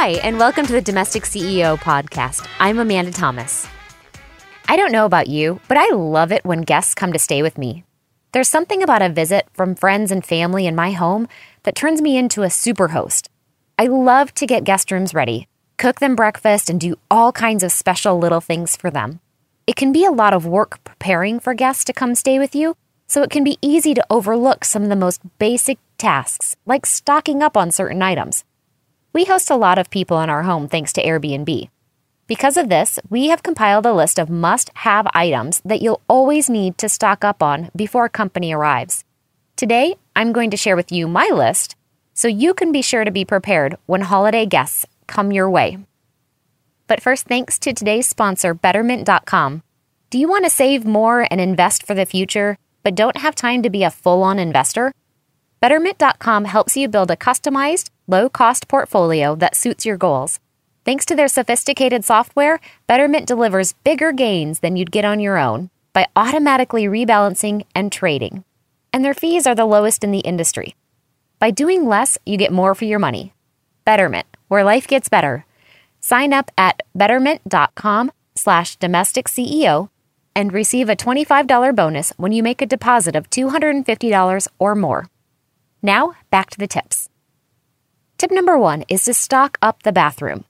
Hi, and welcome to the Domestic CEO podcast. I'm Amanda Thomas. I don't know about you, but I love it when guests come to stay with me. There's something about a visit from friends and family in my home that turns me into a super host. I love to get guest rooms ready, cook them breakfast, and do all kinds of special little things for them. It can be a lot of work preparing for guests to come stay with you, so it can be easy to overlook some of the most basic tasks, like stocking up on certain items. We host a lot of people in our home thanks to Airbnb. Because of this, we have compiled a list of must have items that you'll always need to stock up on before a company arrives. Today, I'm going to share with you my list so you can be sure to be prepared when holiday guests come your way. But first, thanks to today's sponsor, Betterment.com. Do you want to save more and invest for the future, but don't have time to be a full on investor? Betterment.com helps you build a customized, low cost portfolio that suits your goals. Thanks to their sophisticated software, Betterment delivers bigger gains than you'd get on your own by automatically rebalancing and trading. And their fees are the lowest in the industry. By doing less, you get more for your money. Betterment, where life gets better. Sign up at betterment.com slash domestic CEO and receive a $25 bonus when you make a deposit of $250 or more. Now, back to the tips. Tip number one is to stock up the bathroom.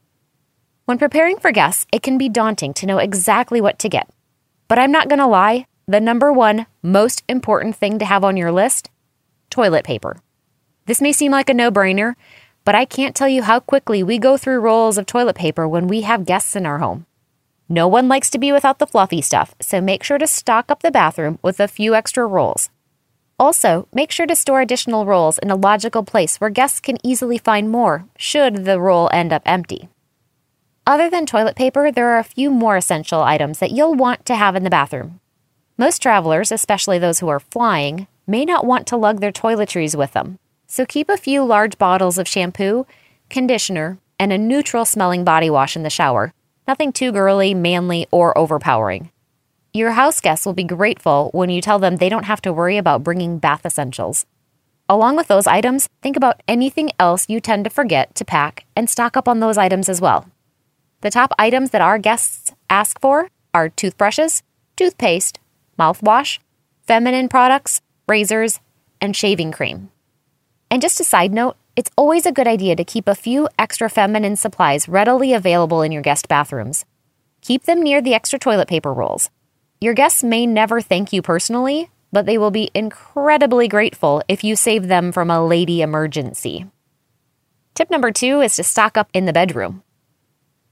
When preparing for guests, it can be daunting to know exactly what to get. But I'm not going to lie, the number one most important thing to have on your list toilet paper. This may seem like a no brainer, but I can't tell you how quickly we go through rolls of toilet paper when we have guests in our home. No one likes to be without the fluffy stuff, so make sure to stock up the bathroom with a few extra rolls. Also, make sure to store additional rolls in a logical place where guests can easily find more, should the roll end up empty. Other than toilet paper, there are a few more essential items that you'll want to have in the bathroom. Most travelers, especially those who are flying, may not want to lug their toiletries with them, so keep a few large bottles of shampoo, conditioner, and a neutral smelling body wash in the shower. Nothing too girly, manly, or overpowering. Your house guests will be grateful when you tell them they don't have to worry about bringing bath essentials. Along with those items, think about anything else you tend to forget to pack and stock up on those items as well. The top items that our guests ask for are toothbrushes, toothpaste, mouthwash, feminine products, razors, and shaving cream. And just a side note, it's always a good idea to keep a few extra feminine supplies readily available in your guest bathrooms. Keep them near the extra toilet paper rolls. Your guests may never thank you personally, but they will be incredibly grateful if you save them from a lady emergency. Tip number two is to stock up in the bedroom.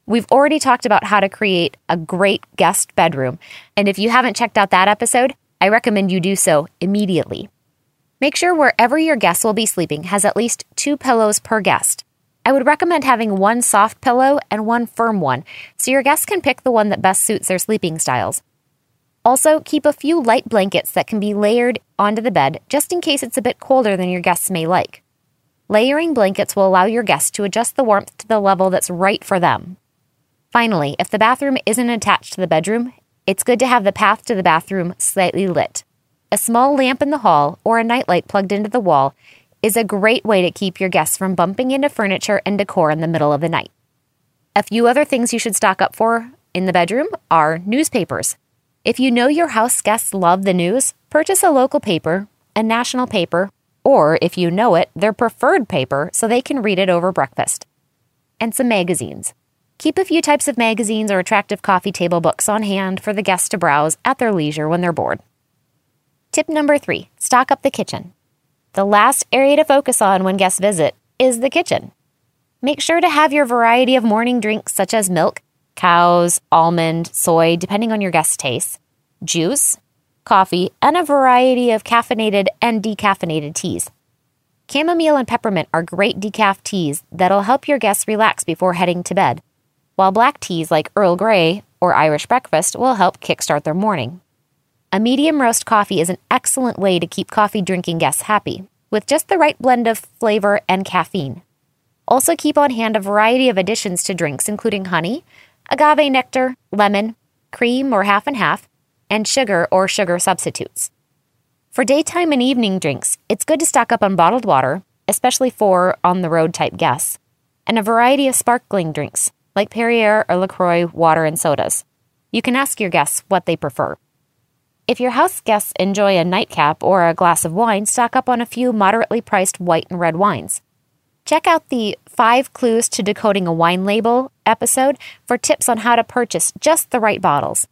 We've already talked about how to create a great guest bedroom, and if you haven't checked out that episode, I recommend you do so immediately. Make sure wherever your guests will be sleeping has at least two pillows per guest. I would recommend having one soft pillow and one firm one so your guests can pick the one that best suits their sleeping styles. Also, keep a few light blankets that can be layered onto the bed just in case it's a bit colder than your guests may like. Layering blankets will allow your guests to adjust the warmth to the level that's right for them. Finally, if the bathroom isn't attached to the bedroom, it's good to have the path to the bathroom slightly lit. A small lamp in the hall or a nightlight plugged into the wall is a great way to keep your guests from bumping into furniture and decor in the middle of the night. A few other things you should stock up for in the bedroom are newspapers. If you know your house guests love the news, purchase a local paper, a national paper, or if you know it, their preferred paper so they can read it over breakfast. And some magazines. Keep a few types of magazines or attractive coffee table books on hand for the guests to browse at their leisure when they're bored. Tip number three stock up the kitchen. The last area to focus on when guests visit is the kitchen. Make sure to have your variety of morning drinks such as milk, cows, almond, soy, depending on your guest's taste, juice, coffee, and a variety of caffeinated and decaffeinated teas. Chamomile and peppermint are great decaf teas that'll help your guests relax before heading to bed, while black teas like Earl Grey or Irish breakfast will help kickstart their morning. A medium roast coffee is an excellent way to keep coffee drinking guests happy, with just the right blend of flavor and caffeine. Also, keep on hand a variety of additions to drinks, including honey, agave nectar, lemon, cream or half and half, and sugar or sugar substitutes. For daytime and evening drinks, it's good to stock up on bottled water, especially for on the road type guests. and a variety of sparkling drinks, like Perrier or LaCroix water and sodas. You can ask your guests what they prefer. If your house guests enjoy a nightcap or a glass of wine, stock up on a few moderately priced white and red wines. Check out the Five Clues to Decoding a Wine Label episode for tips on how to purchase just the right bottles.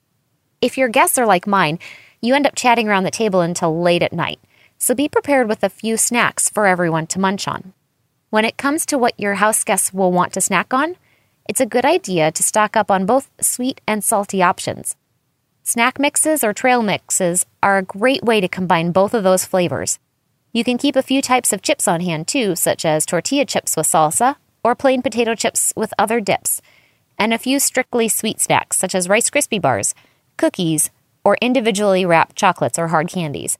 If your guests are like mine, you end up chatting around the table until late at night, so be prepared with a few snacks for everyone to munch on. When it comes to what your house guests will want to snack on, it's a good idea to stock up on both sweet and salty options. Snack mixes or trail mixes are a great way to combine both of those flavors. You can keep a few types of chips on hand too, such as tortilla chips with salsa or plain potato chips with other dips, and a few strictly sweet snacks such as Rice Krispie bars, cookies, or individually wrapped chocolates or hard candies.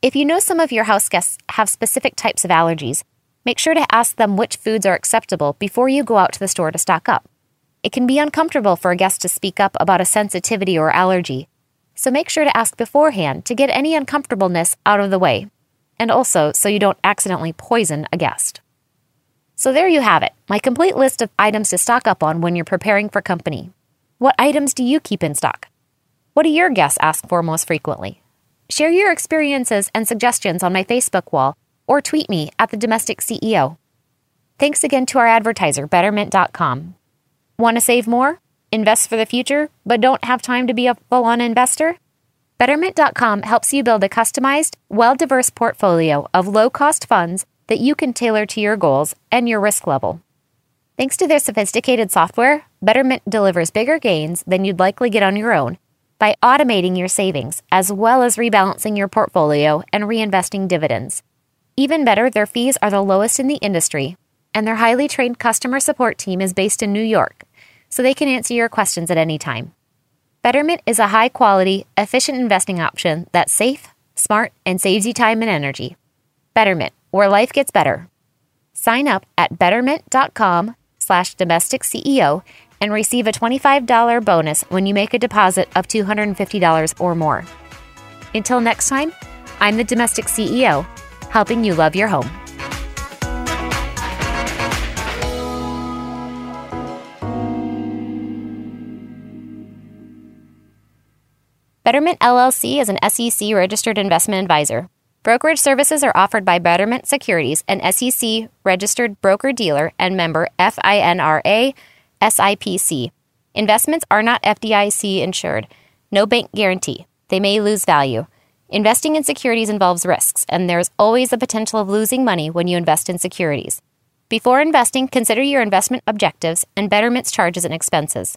If you know some of your house guests have specific types of allergies, make sure to ask them which foods are acceptable before you go out to the store to stock up. It can be uncomfortable for a guest to speak up about a sensitivity or allergy, so make sure to ask beforehand to get any uncomfortableness out of the way and also so you don't accidentally poison a guest. So there you have it, my complete list of items to stock up on when you're preparing for company. What items do you keep in stock? What do your guests ask for most frequently? Share your experiences and suggestions on my Facebook wall or tweet me at the Domestic CEO. Thanks again to our advertiser, Betterment.com. Want to save more? Invest for the future, but don't have time to be a full on investor? Betterment.com helps you build a customized, well diverse portfolio of low cost funds that you can tailor to your goals and your risk level. Thanks to their sophisticated software, Betterment delivers bigger gains than you'd likely get on your own by automating your savings as well as rebalancing your portfolio and reinvesting dividends. Even better, their fees are the lowest in the industry, and their highly trained customer support team is based in New York, so they can answer your questions at any time. Betterment is a high quality, efficient investing option that's safe, smart, and saves you time and energy. Betterment, where life gets better. Sign up at betterment.com slash domestic CEO and receive a $25 bonus when you make a deposit of $250 or more. Until next time, I'm the domestic CEO, helping you love your home. Betterment LLC is an SEC registered investment advisor. Brokerage services are offered by Betterment Securities, an SEC registered broker dealer and member FINRA SIPC. Investments are not FDIC insured. No bank guarantee. They may lose value. Investing in securities involves risks, and there is always the potential of losing money when you invest in securities. Before investing, consider your investment objectives and Betterment's charges and expenses.